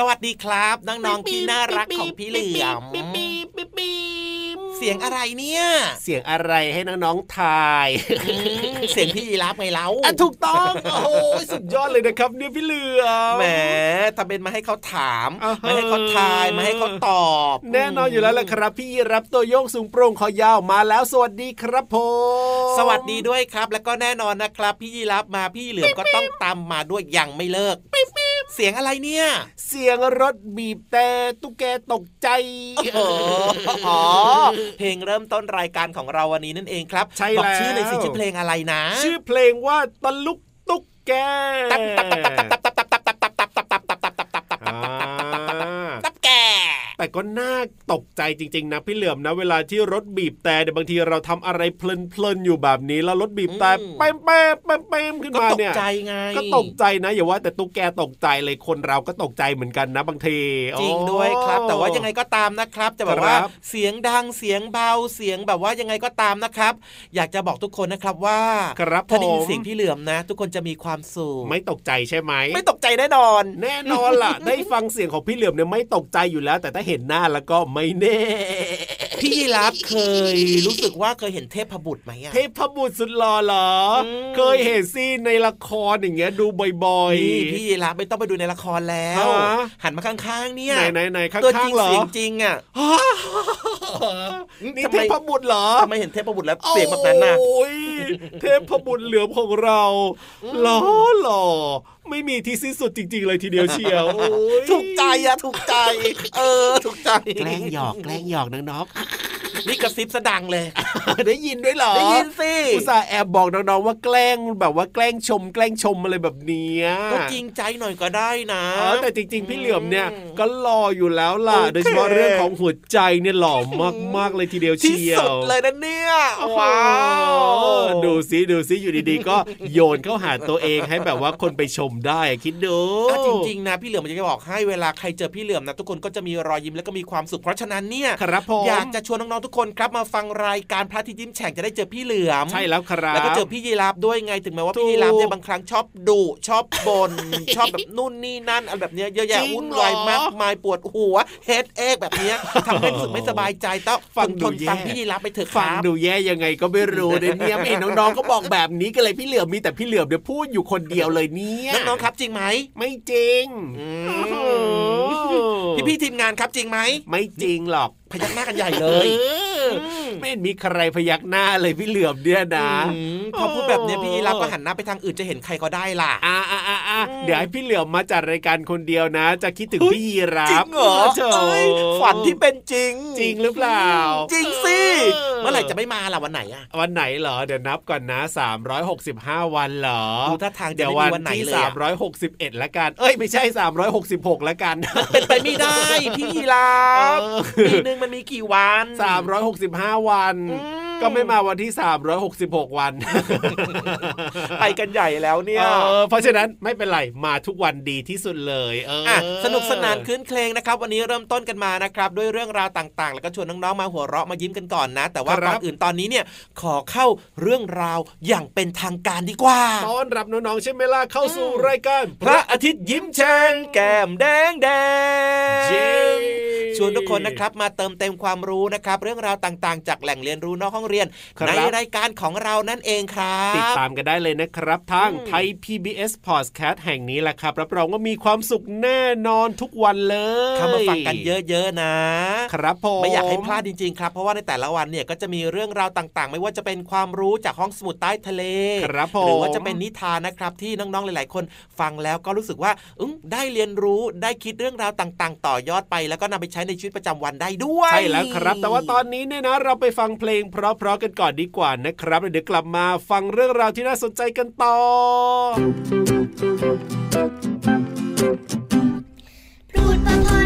สวัสดีครับน้องๆที่น่ารักของพี่เหลือมเสียงอะไรเนี่ย เสียงอะไรให้น้องๆทาย เสียงพี่ยีรับไงเล่าถูกต้อง โอ้สุดยอดเลยนะครับเนี่ยพี่เหลือมแหมทำเป็นมาให้เขาถาม มาให้เขาทายมาให้เขาตอบ แน่นอนอยู่แล้วละครับ พี่ยีรับตัวโยงสูงโปร่งคอยาวมาแล้ว สวัสดีครับผมสวัสดีด้วยครับ แล้วก็แน่นอนนะครับ พี่ยีรับมาพี่เหลือก็ต้องตามมาด้วยอย่างไม่เลิกปิ เสียงอะไรเนี่ย เสียงรถบีบแต่ตุ๊กแกตกใจอ๋อเพลงเริ่มต้นรายการของเราวันนี้นั่นเองครับใช่แล้วบอกชื่อในสิชื่อเพลงอะไรนะ ชื่อเพลงว่าตะลุกตุ๊กแกตับตับตับตับตับ แต่ก็น่าตกใจจริง ๆ นะพี่เหลือมนะ เวลาที่รถบีบแต่เนี่ยบางทีเราทำอะไรเพลินๆอยู่แบบนี้ แล้วรถบีบแต่เป้มเป้มเป้มเป้มขึ้นก็มาตกเนี่ยใจไงก็ตกใจนะอย่าว่าแต่ตุ๊กแกตกใจเลยคนเราก็ตกใจเหมือนกันนะบางทีจริงด้วยครับโอ้แต่ว่ายังไงก็ตามนะครับจะแบบว่าครับเสียงดังเสียงเบาเสียงแบบว่ายังไงก็ตามนะครับ อยากจะบอกทุกคนนะครับว่าครับถ้าได้ยินผมเสียงพี่เหลือมนะ ทุกคนจะมีความสุขไม่ตกใจใช่ไหมไม่ตกใจแน่นอน แน่นอนล่ะ ได้ฟังเสียงของพี่เหลือมเนี่ยไม่ตกใจอยู่แล้ว แต่ถ้าเห็นหน้าแล้วก็ไม่แน่ พี่ยีรับเคยรู้สึกว่าเคยเห็นเทพบุตรไหมอะเทพบุตรสุดหล่อเหรออมเคยเห็นซีในละครอย่างเงี้ยดูบ่อยๆนี่พี่ยีรับไม่ต้องไปดูในละครแล้วฮะหันมาข้างๆเนี่ยไหนไหนไหนข้างตัวจๆริงเหรอเสียงจริงอะ นี่ทำเทไมพบุตรเหรอทำไมเห็นเทพบุตรแล้วเสียงแบบนั้นน่ะโอ้ยเทพบุตรเหลือมของเราหล่อหล่อไม่มีที่สิ้นสุดจริง ๆ เลยทีเดียวเชียวโอ้ยถูกใจอะถูกใจ เออ ถูกใจ แกล้งหยอกแกล้งหยอกน้อง นี่กระซิบสะดังเลยๆได้ยินด้วยเหรอ ได้ยินสิ อุตส่าห์แอบบอกน้องๆว่าแกล้งแบบว่าแกล้งชม แกล้งชมอะไรแบบเนี้ยก็จริงใจหน่อยก็ได้นะอ๋อแต่จริง ๆ พี่เหลือมเนี่ยอืมก็หล่ออยู่แล้วล่ะโอเคโดยเฉพาะเรื่องของหัวใจเนี่ยหล่อมากๆเลยทีเดียวที่เชียวสุดเลยนะเนี่ยว้าว้าวดูซิดูซิอยู่ดีๆ ก็โยนเข้าหาตัวเองให้แบบว่าคนไปชมได้อะคิดดูอะจริงๆนะพี่เหลือมมันจะบอกให้เวลาใครเจอพี่เหลือมนะทุกคนก็จะมีรอยยิ้มแล้วก็มีความสุขเพราะฉะนั้นเนี่ยครับผมอยากจะชวนน้องๆทุกคนครับมาฟังรายการพระอาทิตย์ยิ้มแฉ่งจะได้เจอพี่เหลือมใช่แล้วครับแล้วก็เจอพี่ยีราฟด้วยไงถึงแม้ว่าถูกพี่ยีราฟเนี่ยบางครั้งชอบดุชอบบนชอบแบบนู่นนี่นั่นอะไรแบบเนี้ยเยอะแยะจริงวุ่นวายเหรอมากมายปวดหัวเฮดเอกแบบเนี้ยทำให้รู้สึกไม่สบายใจต้องฟังดูทนฟังแย่พี่ยีราฟไปเถอะคฟังรับดูแย่ยังไงก็ไม่รู้เนี่ยเนี่ยไม่เห็นน้องๆก็บอกแบบนี้กันเลยพี่เหลือมมีแต่พี่เหลือมเดี๋ยวพูดอยู่คนเดียวเลยเนี่ยน้องๆครับจริงไหมไม่จริงพี่พี่ๆทีมงานครับจริงไหมไม่จริงหรอก พยักหน้ากันใหญ่เลย ไม่เห็นมีใครพยักหน้าเลยพี่เหลือมเนี่ยนะอืมพอพูดแบบเนี้ยพี่ยีราฟก็หันหน้าไปทางอื่นจะเห็นใครก็ได้ล่ะอ่าอ่าอ่าอ่าเดี๋ยวให้พี่เหลือมมาจัดรายการคนเดียวนะ จะคิดถึงเฮ้ยพี่ยีราฟจริงเหรอโถ่เอ้ยฝันที่เป็นจริง จริงหรือเปล่า จริงสิเออเมื่อไหร่จะไม่มาล่ะวันไหนอะวันไหนเหรอเดี๋ยวนับก่อนนะ 365 วันเหรอดูท่าทางจะเดี๋ยวไม่วัมีนวันไหนที่เลยอะ361ละกันเอ้ยไม่ใช่ 366ละกันเป็นไปไม่ได้พี่ยีราฟเออปีหนึ่งมันมีกี่วัน65 วัน อื ก็ไม่มาวันที่ 366 วัน ไปกันใหญ่แล้วเนี่ยเออเพราะฉะนั้นไม่เป็นไรมาทุกวันดีที่สุดเลยเออออะสนุกสนานคืนเคลงนะครับ วันนี้เริ่มต้นกันมานะครับ ด้วยเรื่องราวต่างๆ แล้วก็ชวนน้องๆมาหัวเราะมายิ้มกันก่อนนะ แต่ว่าครับก่อนอื่นตอนนี้เนี่ยขอเข้าเรื่องราวอย่างเป็นทางการดีกว่าต้อนรับน้องๆใช่ไหมล่ะเข้าสู่รายการพระอาทิตย์ยิ้มแฉ่งแก้มแดงแดงเย้ชวนทุกคนนะครับมาเติมเต็มความรู้นะครับ เรื่องราวต่างๆ จากแหล่งเรียนรู้นอกห้องเรียนครับในรายการของเรานั่นเองครับ ติดตามกันได้เลยนะครับทางอืมไทย PBS Podcast แห่งนี้แหละครับ รับรองว่ามีความสุขแน่นอนทุกวันเลยเข้ามาฟังกันเยอะๆนะ ครับผมไม่อยากให้พลาดจริงๆครับ เพราะว่าในแต่ละวันเนี่ยก็จะมีเรื่องราวต่างๆ ไม่ว่าจะเป็นความรู้จากห้องสมุดใต้ทะเลครับผมหรือว่าจะเป็นนิทานนะครับที่น้องๆหลาย ๆ คนฟังแล้วก็รู้สึกว่าอึ้งได้เรียนรู้ได้คิดเรื่องราวต่าง ๆ ต่อยอดไป แล้วก็นำไปใช้ในชีวิตประจำวันได้ด้วยใช่แล้วครับ แต่ว่าตอนนี้เนี่ยนะเราไปฟังเพลงเพราะๆกันก่อนดีกว่านะครับแล้วเดี๋ยวกลับมาฟังเรื่องราวที่น่าสนใจกันต่อพูดพอพอ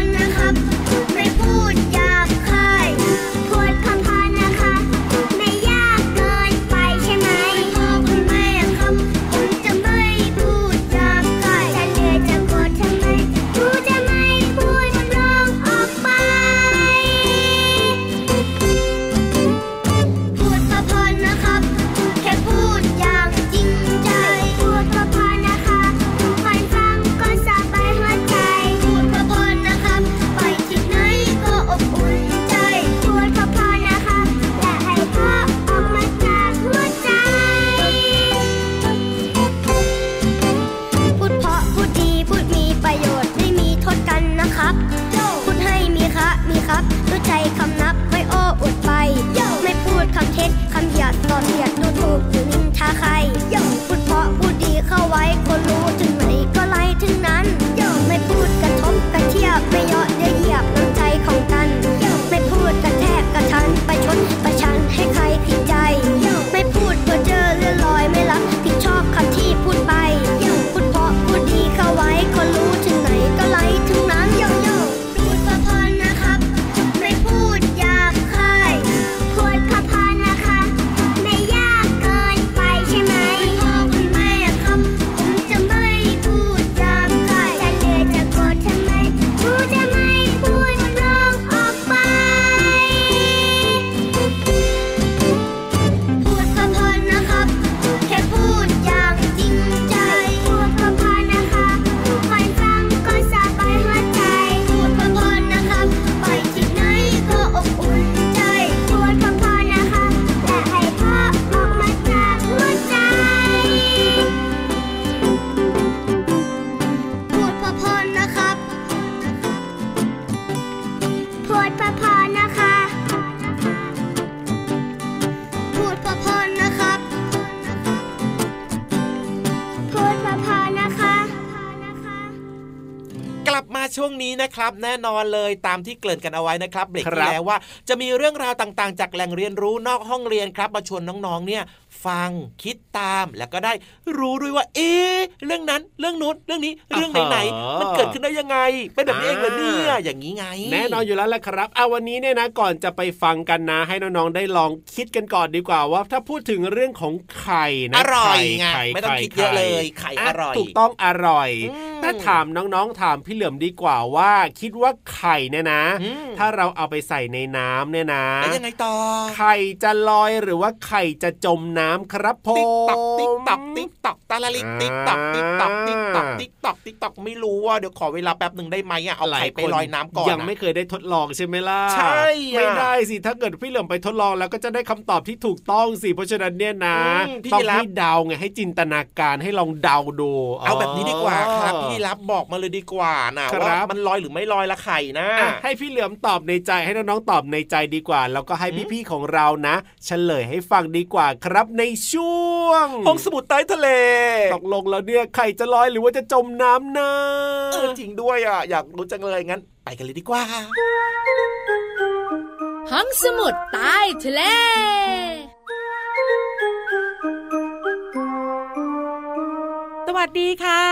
ช่วงนี้นะครับ แน่นอนเลยตามที่เกริ่นกันเอาไว้นะครับเบรกครัที่บแล้วว่าจะมีเรื่องราวต่างๆ จากแหล่งเรียนรู้นอกห้องเรียนครับมาชวนน้องๆเนี่ย ฟังคิดตามแล้วก็ได้รู้ด้วยว่า เอ๊ะเรื่องนั้น เรื่องนู้นเรื่องนี้เรื่องไหนๆมันเกิดขึ้นได้ยังไง เป็นแบบนี้เองเหรอเนี่ยอย่างนี้ไง แน่นอนอยู่แล้วแหละครับเอาวันนี้เนี่ยนะก่อนจะไปฟังกันนะ ให้น้องๆได้ลองคิดกันก่อนดีกว่าว่า ถ้าพูดถึงเรื่องของไข่นะอร่อยข่ไงข่ไม่ต้องคิดเยอะเลยไข่อร่อยถูกต้องอร่อยอืมถ้าถามน้องๆถามพี่เหลือมดีกว่าว่า คิดว่าไข่เนี่ยนะอืมถ้าเราเอาไปใส่ในน้ำเนี่ยนะแล้วยังไงต่อไข่จะลอยหรือว่าไข่จะจมน้ำครับผมติ๊กตอกติ๊กตอกติ๊กตอกตาละลิกติ๊กตอกติ๊กตอกติ๊กตอกติ๊กตอกติ๊กตอกไม่รู้ว่าเดี๋ยวขอเวลาแป๊บหนึ่งได้ไหมอะเอาไข่ไปลอยน้ำก่อนยังอะไม่เคยได้ทดลองใช่ไหมล่ะใช่อะไม่ได้สิถ้าเกิดพี่เหลือมไปทดลองแล้วก็จะได้คำตอบที่ถูกต้องสิเพราะฉะนั้นเนี่ยนะอืมพี่ต้องรับให้เดาไงให้จินตนาการให้ลองเดาดูเอาแบบนี้ดีกว่าครับพี่รับบอกมาเลยดีกว่านะครับว่ามันลอยหรือไม่ลอยละไข่นะอะให้พี่เหลือมตอบในใจให้น้องๆตอบในใจดีกว่า แล้วก็ให้พี่ๆของเรานะ เฉลยให้ฟังดีกว่าครับในช่วงห้องสมุดใต้ทะเลตกลงแล้วเนี่ยไข่จะลอยหรือว่าจะจมน้ำนะเออจริงด้วยอะอยากรู้จังเลยงั้น ไปกันเลยดีกว่า ห้องสมุดใต้ทะเล วัสดีค่ะ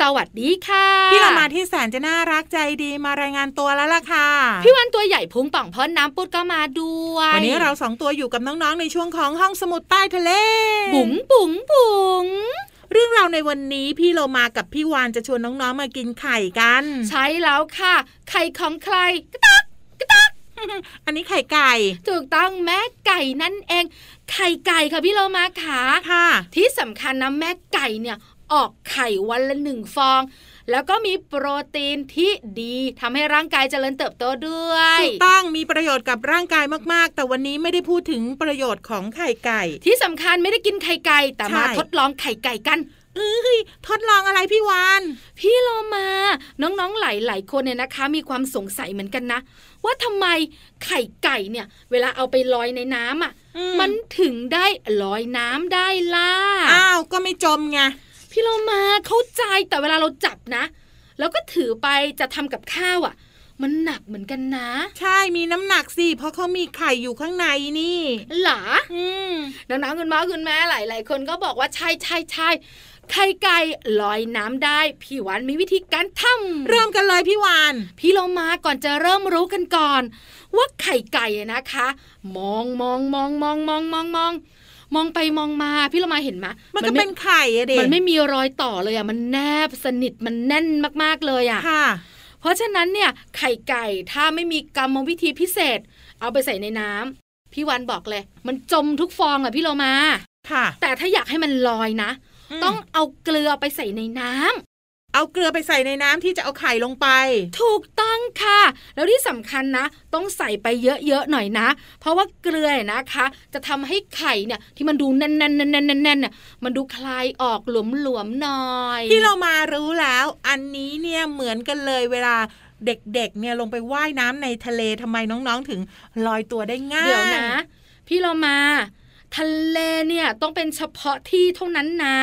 สวัสดีค่ะพี่เรามาที่แสนจะน่ารักใจดีมารายงานตัวแล้วล่ะค่ะ พี่วันตัวใหญ่พุงป่องพ่นน้ำปุดก็มาด้วย วันนี้เราสองตัวอยู่กับน้องๆในช่วงของห้องสมุดใต้ทะเล บุ๋งบุ๋งบุ๋งเรื่องราวในวันนี้พี่โลมากับพี่วานจะชวนน้องๆมากินไข่กัน ใช่แล้วค่ะ ไข่ของใครกระตักกระตักอันนี้ไข่ไก่ ถูกต้องแม่ไก่นั่นเอง ไข่ไก่ค่ะพี่เรามาขาค่ะ ที่สำคัญนะแม่ไก่เนี่ย ออกไข่วันละหนึ่งฟอง แล้วก็มีโปรตีนที่ดีทำให้ร่างกายเจริญเติบโตด้วยถูกต้องมีประโยชน์กับร่างกายมากๆ แต่วันนี้ไม่ได้พูดถึงประโยชน์ของไข่ไก่ ที่สำคัญไม่ได้กินไข่ไก่แต่มาใช่ทดลองไข่ไก่กันเอ้ยทดลองอะไรพี่วานพี่โลมา น้องๆหลายๆคนเนี่ยนะคะ มีความสงสัยเหมือนกันนะ ว่าทำไมไข่ไก่เนี่ย เวลาเอาไปลอยในน้ำอะอืมมันถึงได้ลอยน้ำได้ล่ะอ้าวก็ไม่จมไง พี่โลมาเข้าใจแต่เวลาเราจับนะ แล้วก็ถือไปจะทำกับข้าวอะมันหนักเหมือนกันนะ ใช่มีน้ำหนักสิ เพราะเขามีไข่อยู่ข้างในนี่หรออืมน้องๆคุณพ่อคุณแม่หลาย ๆ คนก็บอกว่าใช่ใช่ใช่ไข่ไก่ลอยน้ำได้ พี่หวานมีวิธีการทำเริ่มกันเลยพี่วานพี่เรามาก่อนจะเริ่มรู้กันก่อน ว่าไข่ไก่อะนะคะ มองมองมองมองมองมองมอง มองไปมองมาพี่เรามาเห็นไหมมันก็ไเป็นไข่อะเด็มันไม่มีรอยต่อเลยอะมันแนบสนิทมันแน่นมากๆเลยอะค่ะ เพราะฉะนั้นเนี่ยไข่ไก่ถ้าไม่มีกรรมวิธีพิเศษ เอาไปใส่ในน้ำพี่วันบอกเลย มันจมทุกฟองอะพี่เรามาค่ะ แต่ถ้าอยากให้มันลอยนะมต้องเอาเกลือไปใส่ในน้ำ เอาเกลือไปใส่ในน้ำที่จะเอาไข่ลงไป ถูกต้องค่ะ แล้วที่สำคัญนะ ต้องใส่ไปเยอะๆหน่อยนะ เพราะว่าเกลือเนี่ยนะคะ จะทำให้ไข่เนี่ยที่มันดูแน่นๆแน่นๆแน่นๆเนี่ยมันดูคลายออกหลวมๆหน่อย ที่เรามารู้แล้ว อันนี้เนี่ยเหมือนกันเลยเวลาเด็กๆ เนี่ยลงไปว่ายน้ำในทะเลทำไมน้องๆถึงลอยตัวได้ง่ายเดี๋ยวนะ พี่เรามาทะเลเนี่ยต้องเป็นเฉพาะที่เท่านั้นนะ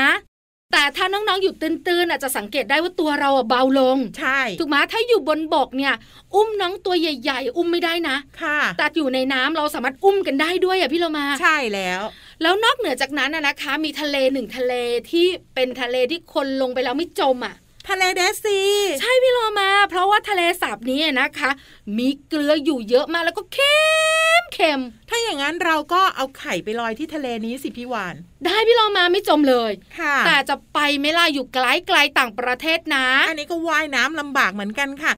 แต่ถ้าน้องๆอยู่ตื้นๆอาจจะสังเกตได้ว่าตัวเราอะเบาลง ใช่ ถูกไหมถ้าอยู่บนบกเนี่ย อุ้มน้องตัวใหญ่ ๆ อุ้มไม่ได้นะ ค่ะ แต่อยู่ในน้ำเราสามารถอุ้มกันได้ด้วยอะพี่เรามา ใช่แล้ว แล้วนอกเหนือจากนั้นนะนะคะ มีทะเลหนึ่งทะเลที่เป็นทะเลที่คนลงไปแล้วไม่จมอะทะเลเดดซีใช่พี่โลมา เพราะว่าทะเลสาบนี้นะคะ มีเกลืออยู่เยอะมากแล้วก็เค็ม เค็ม ถ้าอย่างนั้นเราก็เอาไข่ไปลอยที่ทะเลนี้สิพี่วาน ได้พี่โลมาไม่จมเลยค่ะ แต่จะไปไม่ล่ะอยู่ไกลไกลๆต่างประเทศนะ อันนี้ก็ว่ายน้ำลำบากเหมือนกันค่ะ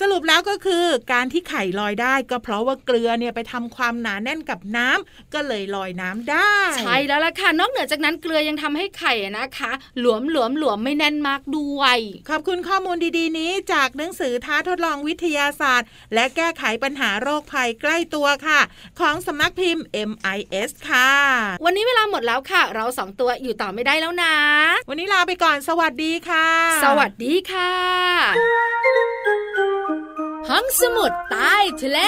สรุปแล้วก็คือการที่ไข่ลอยได้ก็เพราะว่าเกลือเนี่ยไปทำความหนาแน่นกับน้ำก็เลยลอยน้ำได้ ใช่แล้วล่ะค่ะนอกเหนือจากนั้นเกลือยังทำให้ไข่อะนะคะ หลวมหลวมหลวมไม่แน่นมากด้วย ขอบคุณข้อมูลดีๆ นี้จากหนังสือท้าทดลองวิทยาศาสตร์ และแก้ไขปัญหาโรคภัยใกล้ตัวค่ะ ของสำนักพิมพ์ MIS ค่ะ วันนี้เวลาหมดแล้วค่ะ เราสองตัวอยู่ต่อไม่ได้แล้วนะ วันนี้ลาไปก่อนสวัสดีค่ะ สวัสดีค่ะ ห้องสมุดใต้ทะเล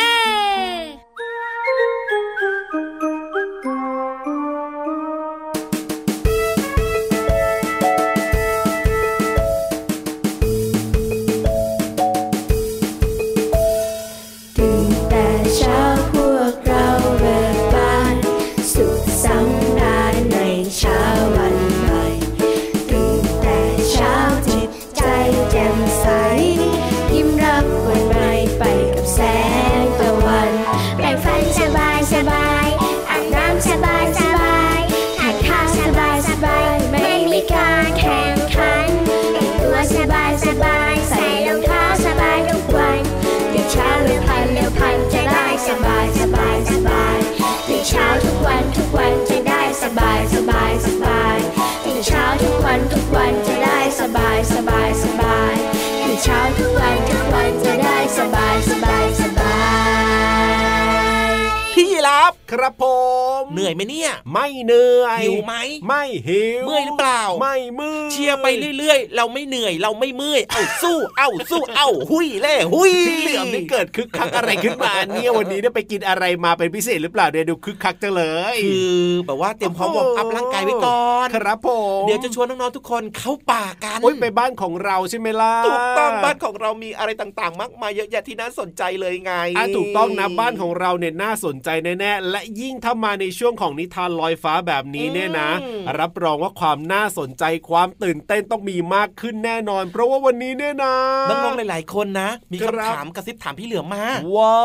อยไหมเนี่ย ไม่เหนื่อยหิวไหมไม่หิวเมื่อยหรือเปล่า ไม่มือเชียร์ไปเรื่อยๆ เราไม่เหนื่อยเราไม่เมื่อยเอาสู้เอาสู้เอาหุยเล่หุยพี่เหลือมนี่เกิดคึกคักอะไรขึ้นมาเนี่ยวันนี้ได้ไปกินอะไรมาเป็นพิเศษหรือเปล่าเนี่ยดูคึกคักจังเลยคือแบบว่าเตรียมพร้อมวอร์มอัพร่างกายไว้ก่อนครับผมเดี๋ยวจะชวนน้องๆทุกคนเข้าป่ากันโอ้ยไปบ้านของเราใช่ไหมล่ะถูกต้องบ้านของเรามีอะไรต่างๆ มากมายเยอะแยะที่น่าสนใจเลยไงอะถูกต้องนะบ้านของเราเนี่ยน่าสนใจแน่ๆและยิ่งถ้ามาในช่วงของนิทานลอยฟ้าแบบนี้เนี่ยนะ รับรองว่าความน่าสนใจความตื่นเต้นต้องมีมากขึ้นแน่นอน เพราะว่าวันนี้เนี่ยนะน้องๆหลาย ๆ คนนะ มีครัคำบถามกระซิบถามพี่เหลือมมาว้า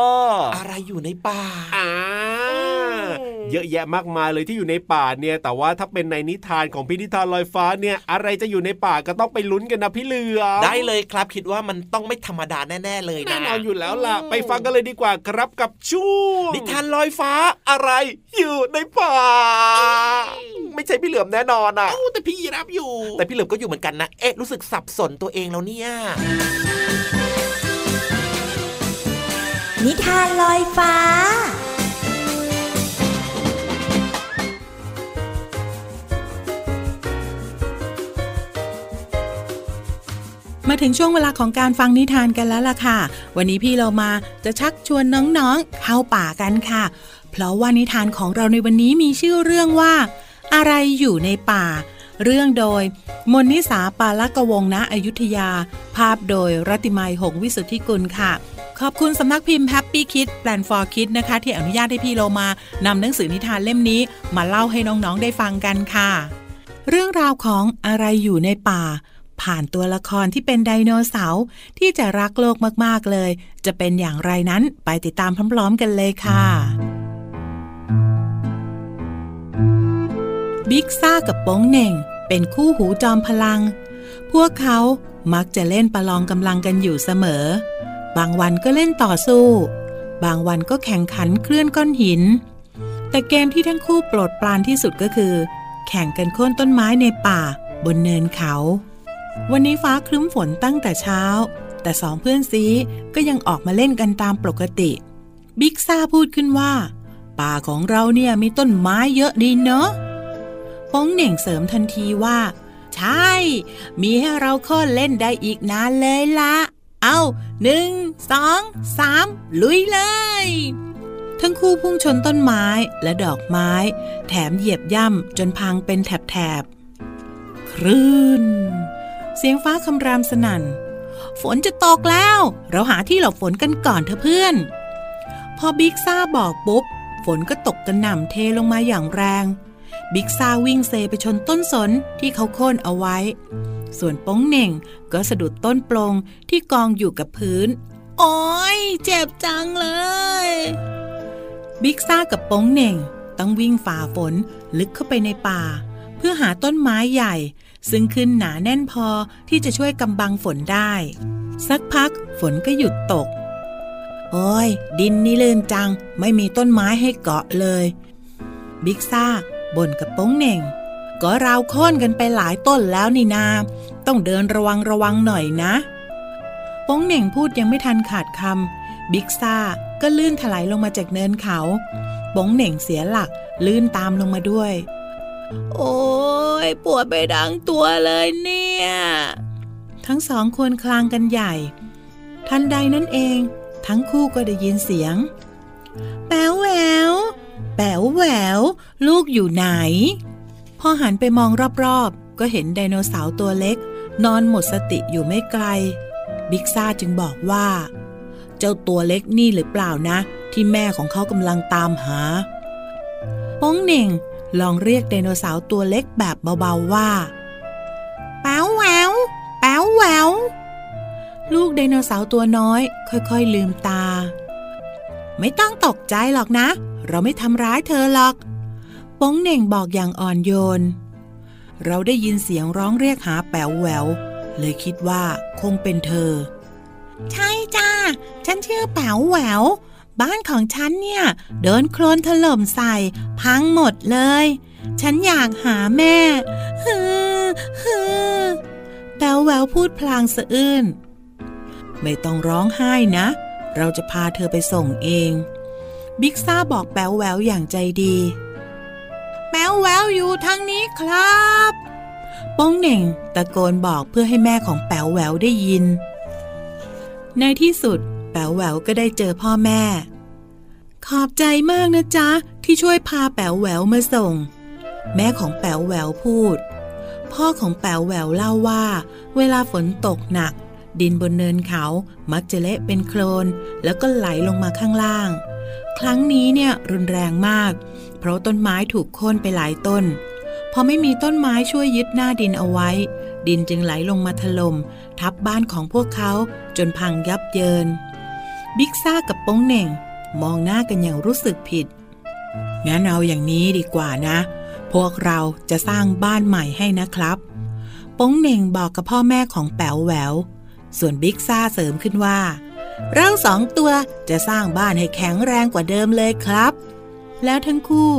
อะไรอยู่ในป่าอ่า เยอะแยะมากมายเลยที่อยู่ในป่าเนี่ย แต่ว่าถ้าเป็นในนิทานของพี่นิทานลอยฟ้าเนี่ย อะไรจะอยู่ในป่าก็ต้องไปลุ้นกันนะพี่เหลือมได้เลยครับคิดว่ามันต้องไม่ธรรมดาแน่ๆเลยนะแน่นอนอยู่แล้วล่ะ ไปฟังกันเลยดีกว่าครับกับช่วงนิทานลอยฟ้าอะไรอยู่ในป่า ไม่ใช่พี่เหลือมแน่นอนอะเอ้าแต่พี่ยีรับอยู่ แต่พี่เหลือมก็อยู่เหมือนกันนะเอ๊ะรู้สึกสับสนตัวเองแล้วเนี่ยนิทานลอยฟ้า มาถึงช่วงเวลาของการฟังนิทานกันแล้วล่ะค่ะ วันนี้พี่เรามาจะชักชวนน้องๆเข้าป่ากันค่ะ เพราะว่านิทานของเราในวันนี้มีชื่อเรื่องว่า อะไรอยู่ในป่า เรื่องโดย มนนิสาปาลกวงณอยุธยา ภาพโดยรัติมัยหงวิสุทธิกุลค่ะ ขอบคุณสำนักพิมพ์ Happy Kid Plan for Kids นะคะ ที่อนุญาตให้พี่โลมานำหนังสือนิทานเล่มนี้ มาเล่าให้น้องๆได้ฟังกันค่ะ เรื่องราวของอะไรอยู่ในป่า ผ่านตัวละครที่เป็นไดโนเสาร์ที่จะรักโลกมากๆเลย จะเป็นอย่างไรนั้นไปติดตามพร้อมๆกันเลยค่ะบิ๊กซ่ากับโป้งเหน่ง เป็นคู่หูจอมพลัง พวกเขามักจะเล่นประลองกำลังกันอยู่เสมอ บางวันก็เล่นต่อสู้ บางวันก็แข่งขันเคลื่อนก้อนหิน แต่เกมที่ทั้งคู่โปรดปรานที่สุดก็คือ แข่งกันโค่นต้นไม้ในป่าบนเนินเขา วันนี้ฟ้าครึ้มฝนตั้งแต่เช้า แต่สองเพื่อนซีก็ยังออกมาเล่นกันตามปกติ บิ๊กซ่าพูดขึ้นว่า ป่าของเราเนี่ยมีต้นไม้เยอะดีเนาะป้องเหน่งเสริมทันทีว่า ใช่ มีให้เราโค่นเล่นได้อีกนานเลยละเอาหนึ่งสองสามลุยเลย ทั้งคู่พุ่งชนต้นไม้และดอกไม้ แถมเหยียบย่ำจนพังเป็นแถบๆคลื่น เสียงฟ้าคำรามสนั่น ฝนจะตกแล้ว เราหาที่หลบฝนกันก่อนเถอะเพื่อน พอบิ๊กซ่าบอกปุ๊บ ฝนก็ตกกระหน่ำเทลงมาอย่างแรง บิ๊กซ่าวิ่งเซไปชนต้นสนที่เขาโค่นเอาไว้ ส่วนป้งเหน่งก็สะดุดต้นปลงที่กองอยู่กับพื้น โอ้ยเจ็บจังเลย บิ๊กซ่ากับป้งเหน่งต้องวิ่งฝ่าฝนลึกเข้าไปในป่า เพื่อหาต้นไม้ใหญ่ ซึ่งขึ้นหนาแน่นพอที่จะช่วยกำบังฝนได้ สักพักฝนก็หยุดตก โอ้ย ดินนี่ลื่นจัง ไม่มีต้นไม้ให้เกาะเลย บิ๊กซ่าบ่นกับโป้งเหน่ง ก็ราโค่นกันไปหลายต้นแล้วนี่นา ต้องเดินระวังระวังหน่อยนะโป้งเหน่งพูดยังไม่ทันขาดคำบิ๊กซ่าก็ลื่นถลายลงมาจากเนินเขาโป้งเหน่งเสียหลักลื่นตามลงมาด้วย โอ้ยปวดไปดังตัวเลยเนี่ย ทั้งสองควรคลางกันใหญ่ ทันใดนั้นเอง ทั้งคู่ก็ได้ยินเสียง แป๋วแหววแป๋วแหววลูกอยู่ไหน พอหันไปมองรอบๆ ก็เห็นไดโนเสาร์ตัวเล็ก นอนหมดสติอยู่ไม่ไกล บิ๊กซ่าจึงบอกว่า เจ้าตัวเล็กนี่หรือเปล่านะ ที่แม่ของเขากำลังตามหาป้องเหน่ง ลองเรียกไดโนเสาร์ตัวเล็กแบบเบาๆว่าแป๋วแหววแป๋วแหววลูกไดโนเสาร์ตัวน้อย ค่อยๆลืมตา ไม่ต้องตกใจหรอกนะ เราไม่ทำร้ายเธอหรอกป้งเหน่งบอกอย่างอ่อนโยน เราได้ยินเสียงร้องเรียกหาแป๋วแหวว เลยคิดว่าคงเป็นเธอ ใช่จ้า ฉันชื่อแป๋วแหวว บ้านของฉันเนี่ยโดนโคลนถล่มใส่ พังหมดเลย ฉันอยากหาแม่ฮือฮือแป๋วแววพูดพลางสะอื้นไม่ต้องร้องไห้นะ เราจะพาเธอไปส่งเอง บิ๊กซ่าบอกแป๋วแววอย่างใจดีแป๋วแววอยู่ทางนี้ครับป้องเหน่งตะโกนบอกเพื่อให้แม่ของแป๋วแหววได้ยิน ในที่สุด ป๋วแหววก็ได้เจอพ่อแม่ ขอบใจมากนะจ๊ะ ที่ช่วยพาแป๋วแหววมาส่ง แม่ของแป๋วแหววพูด พ่อของแป๋วแหววเล่าว่า เวลาฝนตกหนัก ดินบนเนินเขามักจะเละเป็นโคลน แล้วก็ไหลลงมาข้างล่าง ครั้งนี้เนี่ยรุนแรงมาก เพราะต้นไม้ถูกโค่นไปหลายต้นพอไม่มีต้นไม้ช่วยยึดหน้าดินเอาไว้ ดินจึงไหลลงมาถล่มทับบ้านของพวกเขาจนพังยับเยิน บิ๊กซ่ากับโป้งเหน่ง มองหน้ากันอย่างรู้สึกผิด งั้นเอาอย่างนี้ดีกว่านะ พวกเราจะสร้างบ้านใหม่ให้นะครับป้งเหน่งบอกกับพ่อแม่ของแป๋วแหวว ส่วนบิ๊กซ่าเสริมขึ้นว่า เราสองตัวจะสร้างบ้านให้แข็งแรงกว่าเดิมเลยครับ แล้วทั้งคู่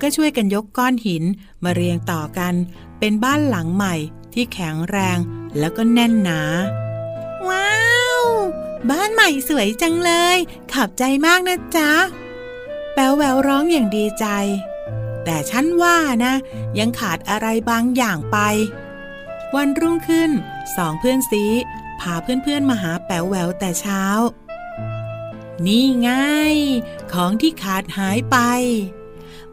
ก็ช่วยกันยกก้อนหินมาเรียงต่อกัน เป็นบ้านหลังใหม่ที่แข็งแรงแล้วก็แน่นหนา ว้า บ้านใหม่สวยจังเลย ขอบใจมากนะจ๊ะ แป๋วแหววร้องอย่างดีใจ แต่ฉันว่านะ ยังขาดอะไรบางอย่างไป วันรุ่งขึ้นสองเพื่อนซีพาเพื่อนๆมาหาแป๋วแหววแต่เช้า นี่ไง ของที่ขาดหายไป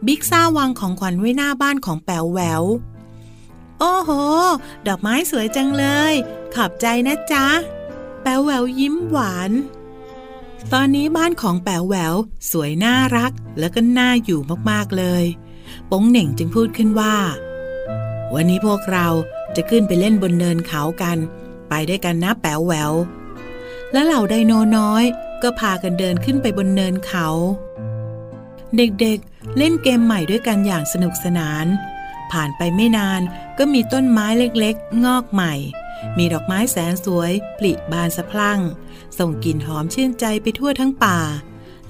บิ๊กซ่าวางของขวัญไว้หน้าบ้านของแป๋วแหวว โอ้โห ดอกไม้สวยจังเลย ขอบใจนะจ๊ะ แป๋วแหววยิ้มหวาน ตอนนี้บ้านของแป๋วแหววสวยน่ารักแล้วก็น่าอยู่มากๆเลยป้งเหน่งจึงพูดขึ้นว่า วันนี้พวกเราจะขึ้นไปเล่นบนเนินเขากัน ไปด้วยกันนะแป๋วแหวว และเหล่าไดโนน้อยก็พากันเดินขึ้นไปบนเนินเขา เด็กๆเล่นเกมใหม่ด้วยกันอย่างสนุกสนาน ผ่านไปไม่นานก็มีต้นไม้เล็กๆ งอกใหม่ มีดอกไม้แสนสวยปลิบานสะพรั่ง ส่งกลิ่นหอมชื่นใจไปทั่วทั้งป่า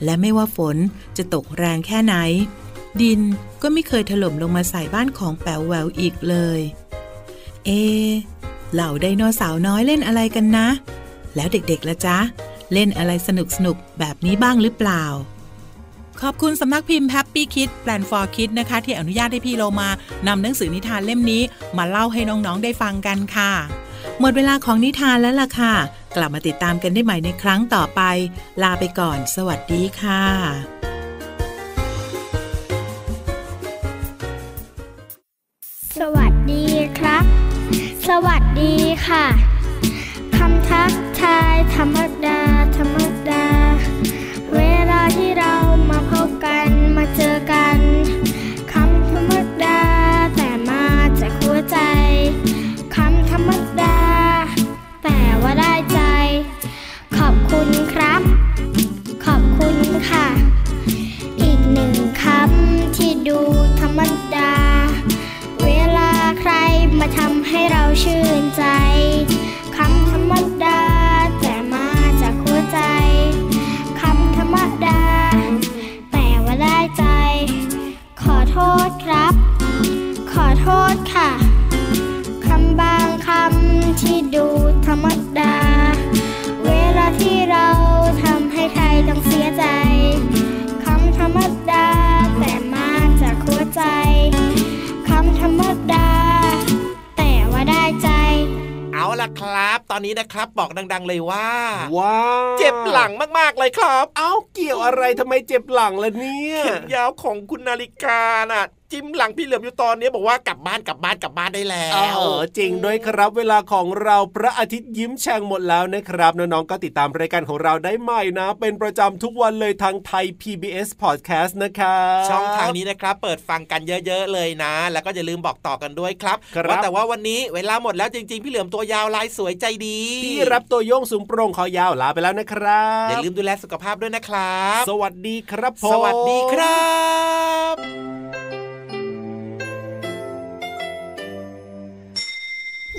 และไม่ว่าฝนจะตกแรงแค่ไหน ดินก็ไม่เคยถล่มลงมาใส่บ้านของแป๋วแววอีกเลย เอ เหล่าไดโนเสาร์น้อยเล่นอะไรกันนะ แล้วเด็กๆละจ๊ะ เล่นอะไรสนุกๆแบบนี้บ้างหรือเปล่าขอบคุณสำนักพิมพ์ Happy Kids Plan for Kids นะคะ ที่อนุญาตให้พี่โลมานำหนังสือนิทานเล่มนี้ มาเล่าให้น้อง ๆ ได้ฟังกันค่ะ หมดเวลาของนิทานแล้วล่ะค่ะ กลับมาติดตามกันได้ใหม่ในครั้งต่อไป ลาไปก่อน สวัสดีค่ะสวัสดีครับ สวัสดีค่ะ คำทักทายธรรมดา ธรรมดา ดัง ๆ เลยว่าว้าวเจ็บหลังมากๆเลยครับ เอ้าเกี่ยวอะไรทำไมเจ็บหลังล่ะเนี่ยเข็มยาวของคุณนาฬิกาน่ะ จิ้มหลังพี่เหลือมอยู่ตอนนี้บอกว่ากลับบ้านกลับบ้านกลับบ้านได้แล้เอวอจริงด้วยครับ เวลาของเราพระอาทิตย์ยิ้มแฉ่งหมดแล้วนะครับน้องๆก็ติดตามรายการของเราได้ใหม่นะ เป็นประจำทุกวันเลยทางไทย PBS Podcast นะครับช่องทางนี้นะครับเปิดฟังกันเยอะ ๆ เลยนะ แล้วก็อย่าลืมบอกต่อกันด้วยครับครับว่าแต่ว่าวันนี้เวลาหมดแล้วจริง ๆ พี่เหลือมตัวยาวลายสวยใจดีพี่รับตัวโยงสูงโปร่งคอยาวลาไปแล้วนะครับอย่าลืมดูแลสุขภาพด้วยนะครับ สวัสดีครับผมสวัสดีครับ